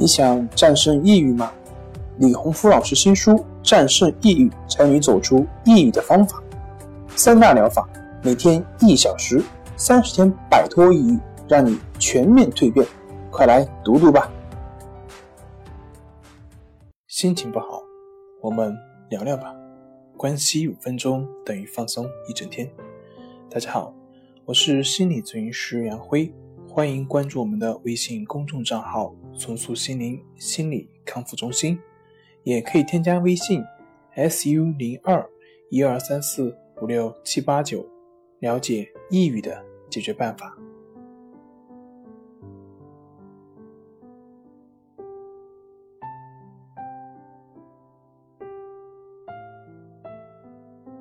你想战胜抑郁吗？李洪福老师新书《战胜抑郁，教你走出抑郁的方法》，三大疗法，每天一小时，三十天摆脱抑郁，让你全面蜕变。快来读读吧！心情不好，我们聊聊吧。关系五分钟等于放松一整天。大家好，我是心理咨询师杨辉。欢迎关注我们的微信公众账号“重塑心灵心理康复中心”，也可以添加微信 “su 零二一二三四五六七八九”了解抑郁的解决办法。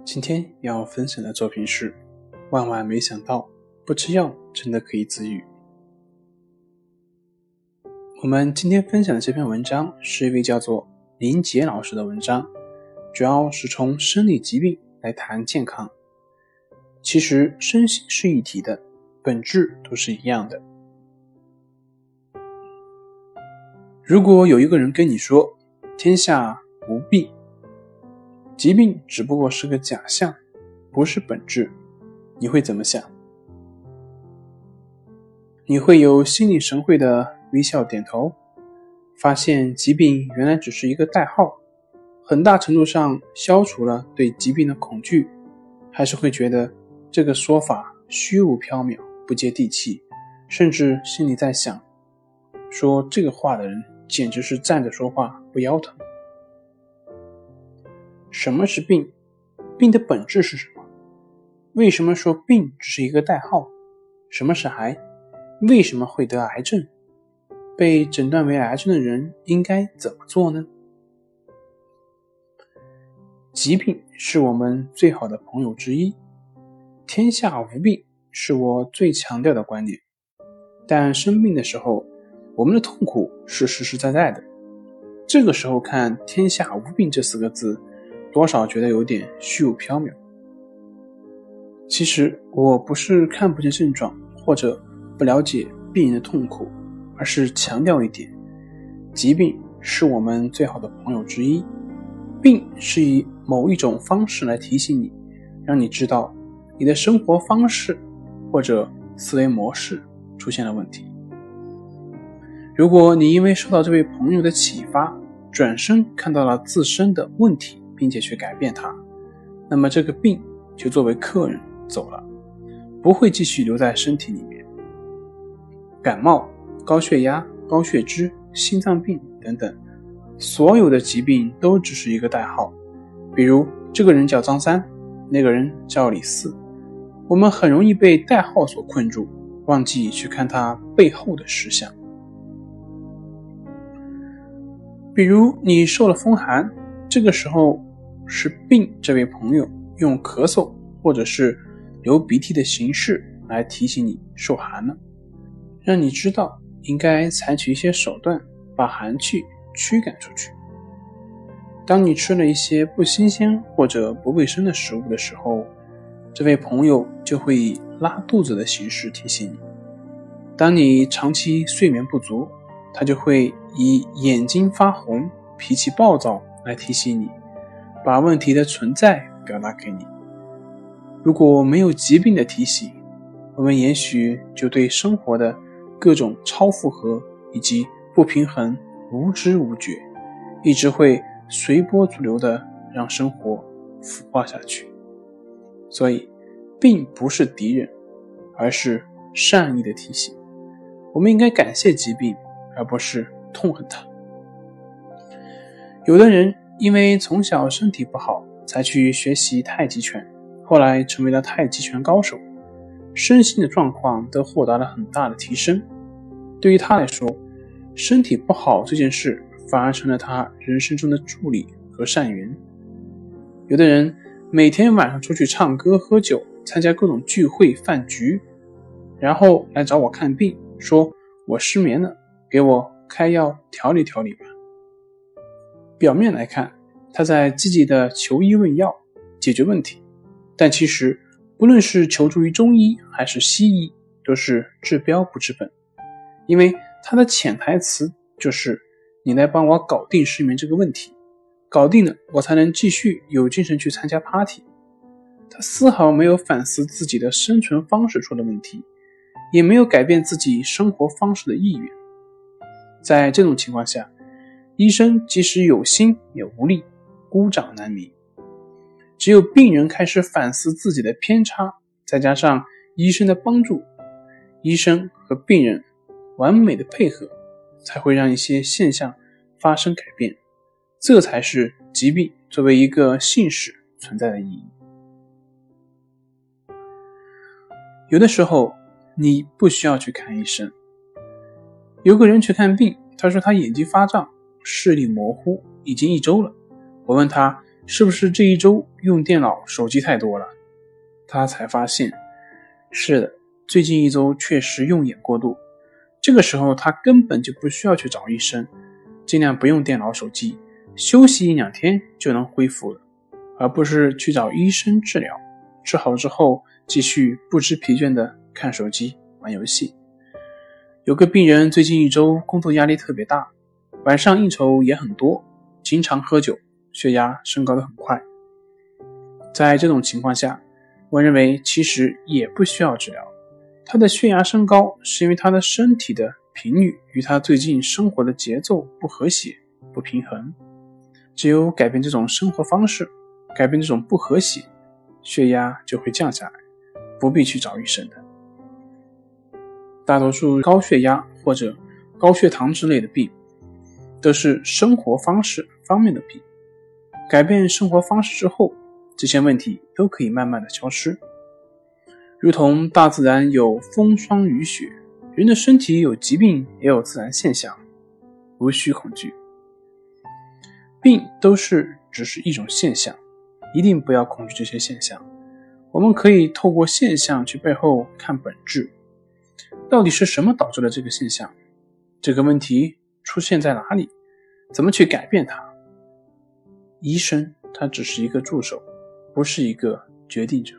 今天要分享的作品是：万万没想到，不吃药真的可以治愈。我们今天分享的这篇文章是一位叫做林杰老师的文章，主要是从生理疾病来谈健康。其实身心是一体的，本质都是一样的。如果有一个人跟你说“天下无病”，疾病只不过是个假象，不是本质，你会怎么想？你会有心领神会的？微笑点头，发现疾病原来只是一个代号，很大程度上消除了对疾病的恐惧，还是会觉得这个说法虚无缥缈、不接地气，甚至心里在想：说这个话的人简直是站着说话不腰疼。什么是病？病的本质是什么？为什么说病只是一个代号？什么是癌？为什么会得癌症？被诊断为癌症的人应该怎么做呢？疾病是我们最好的朋友之一，天下无病是我最强调的观点。但生病的时候，我们的痛苦是实实在在的。这个时候看“天下无病”这四个字，多少觉得有点虚无缥缈。其实我不是看不见症状，或者不了解病人的痛苦。而是强调一点，疾病是我们最好的朋友之一。病是以某一种方式来提醒你，让你知道你的生活方式或者思维模式出现了问题。如果你因为受到这位朋友的启发，转身看到了自身的问题，并且去改变它，那么这个病就作为客人走了，不会继续留在身体里面。感冒。高血压、高血脂、心脏病等等，所有的疾病都只是一个代号。比如，这个人叫张三，那个人叫李四，我们很容易被代号所困住，忘记去看他背后的实相。比如，你受了风寒，这个时候是病，这位朋友用咳嗽或者是流鼻涕的形式来提醒你受寒了，让你知道。应该采取一些手段，把寒气驱赶出去。当你吃了一些不新鲜或者不卫生的食物的时候，这位朋友就会以拉肚子的形式提醒你。当你长期睡眠不足，他就会以眼睛发红、脾气暴躁来提醒你，把问题的存在表达给你。如果没有疾病的提醒，我们也许就对生活的。各种超负荷以及不平衡无知无觉，一直会随波逐流的让生活腐化下去。所以，病不是敌人，而是善意的提醒。我们应该感谢疾病，而不是痛恨它。有的人因为从小身体不好，才去学习太极拳，后来成为了太极拳高手。身心的状况都获得了很大的提升。对于他来说，身体不好这件事反而成了他人生中的助力和善缘。有的人每天晚上出去唱歌、喝酒，参加各种聚会饭局，然后来找我看病，说我失眠了，给我开药调理调理吧。表面来看，他在积极的求医问药，解决问题，但其实。不论是求助于中医还是西医，都是治标不治本，因为他的潜台词就是你来帮我搞定失眠这个问题，搞定了，我才能继续有精神去参加 party。他丝毫没有反思自己的生存方式出了问题，也没有改变自己生活方式的意愿。在这种情况下，医生即使有心也无力，孤掌难鸣。只有病人开始反思自己的偏差，再加上医生的帮助，医生和病人完美的配合，才会让一些现象发生改变。这才是疾病作为一个信使存在的意义。有的时候，你不需要去看医生。有个人去看病，他说他眼睛发胀，视力模糊，已经一周了。我问他是不是这一周用电脑、手机太多了，他才发现是的，最近一周确实用眼过度。这个时候他根本就不需要去找医生，尽量不用电脑、手机，休息一两天就能恢复了，而不是去找医生治疗。治好之后。继续不知疲倦的看手机、玩游戏。有个病人最近一周工作压力特别大，晚上应酬也很多，经常喝酒，血压升高的很快。在这种情况下，我认为其实也不需要治疗。他的血压升高是因为他的身体的频率与他最近生活的节奏不和谐、不平衡。只有改变这种生活方式，改变这种不和谐，血压就会降下来。不必去找医生的。大多数高血压或者高血糖之类的病，都是生活方式方面的病。改变生活方式之后，这些问题都可以慢慢的消失。如同大自然有风霜雨雪，人的身体有疾病也有自然现象，无需恐惧。病都是只是一种现象，一定不要恐惧这些现象。我们可以透过现象去背后看本质，到底是什么导致了这个现象？这个问题出现在哪里？怎么去改变它？医生他只是一个助手，不是一个决定者。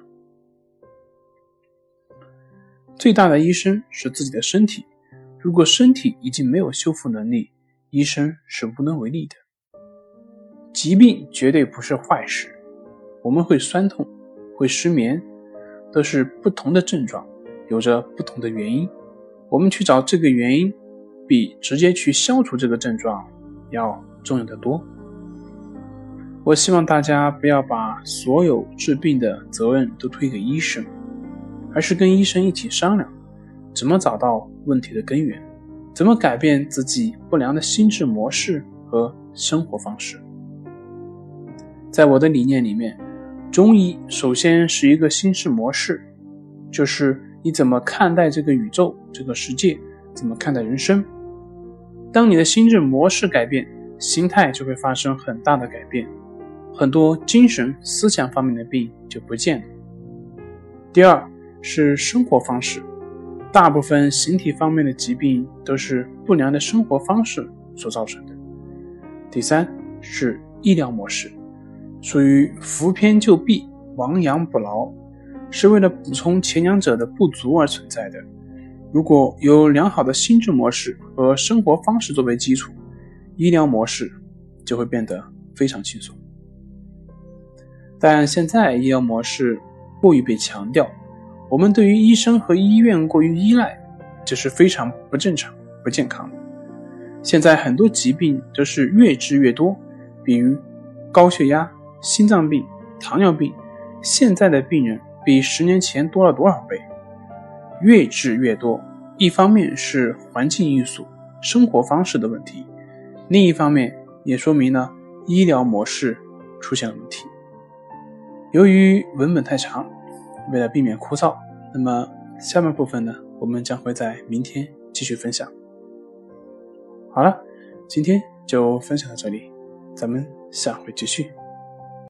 最大的医生是自己的身体，如果身体已经没有修复能力，医生是无能为力的。疾病绝对不是坏事，我们会酸痛。会失眠，都是不同的症状，有着不同的原因。我们去找这个原因，比直接去消除这个症状要重要的多。我希望大家不要把所有治病的责任都推给医生，而是跟医生一起商量，怎么找到问题的根源，怎么改变自己不良的心智模式和生活方式。在我的理念里面。中医首先是一个心智模式，就是你怎么看待这个宇宙、这个世界，怎么看待人生。当你的心智模式改变，心态就会发生很大的改变，很多精神思想方面的病就不见了。第二是生活方式，大部分形体方面的疾病都是不良的生活方式所造成的。第三是医疗模式。属于扶偏就弊、亡羊补牢，是为了补充前两者的不足而存在的。如果有良好的心智模式和生活方式作为基础，医疗模式就会变得非常轻松。但现在医疗模式过于被强调，我们对于医生和医院过于依赖，这是非常不正常、不健康的。现在很多疾病都是越治越多，比如高血压。心脏病、糖尿病，现在的病人比十年前多了多少倍？越治越多，一方面是环境因素、生活方式的问题，另一方面也说明了医疗模式出现了问题。由于文本太长，为了避免枯燥，那么下半部分呢，我们将会在明天继续分享。好了，今天就分享到这里，咱们下回继续。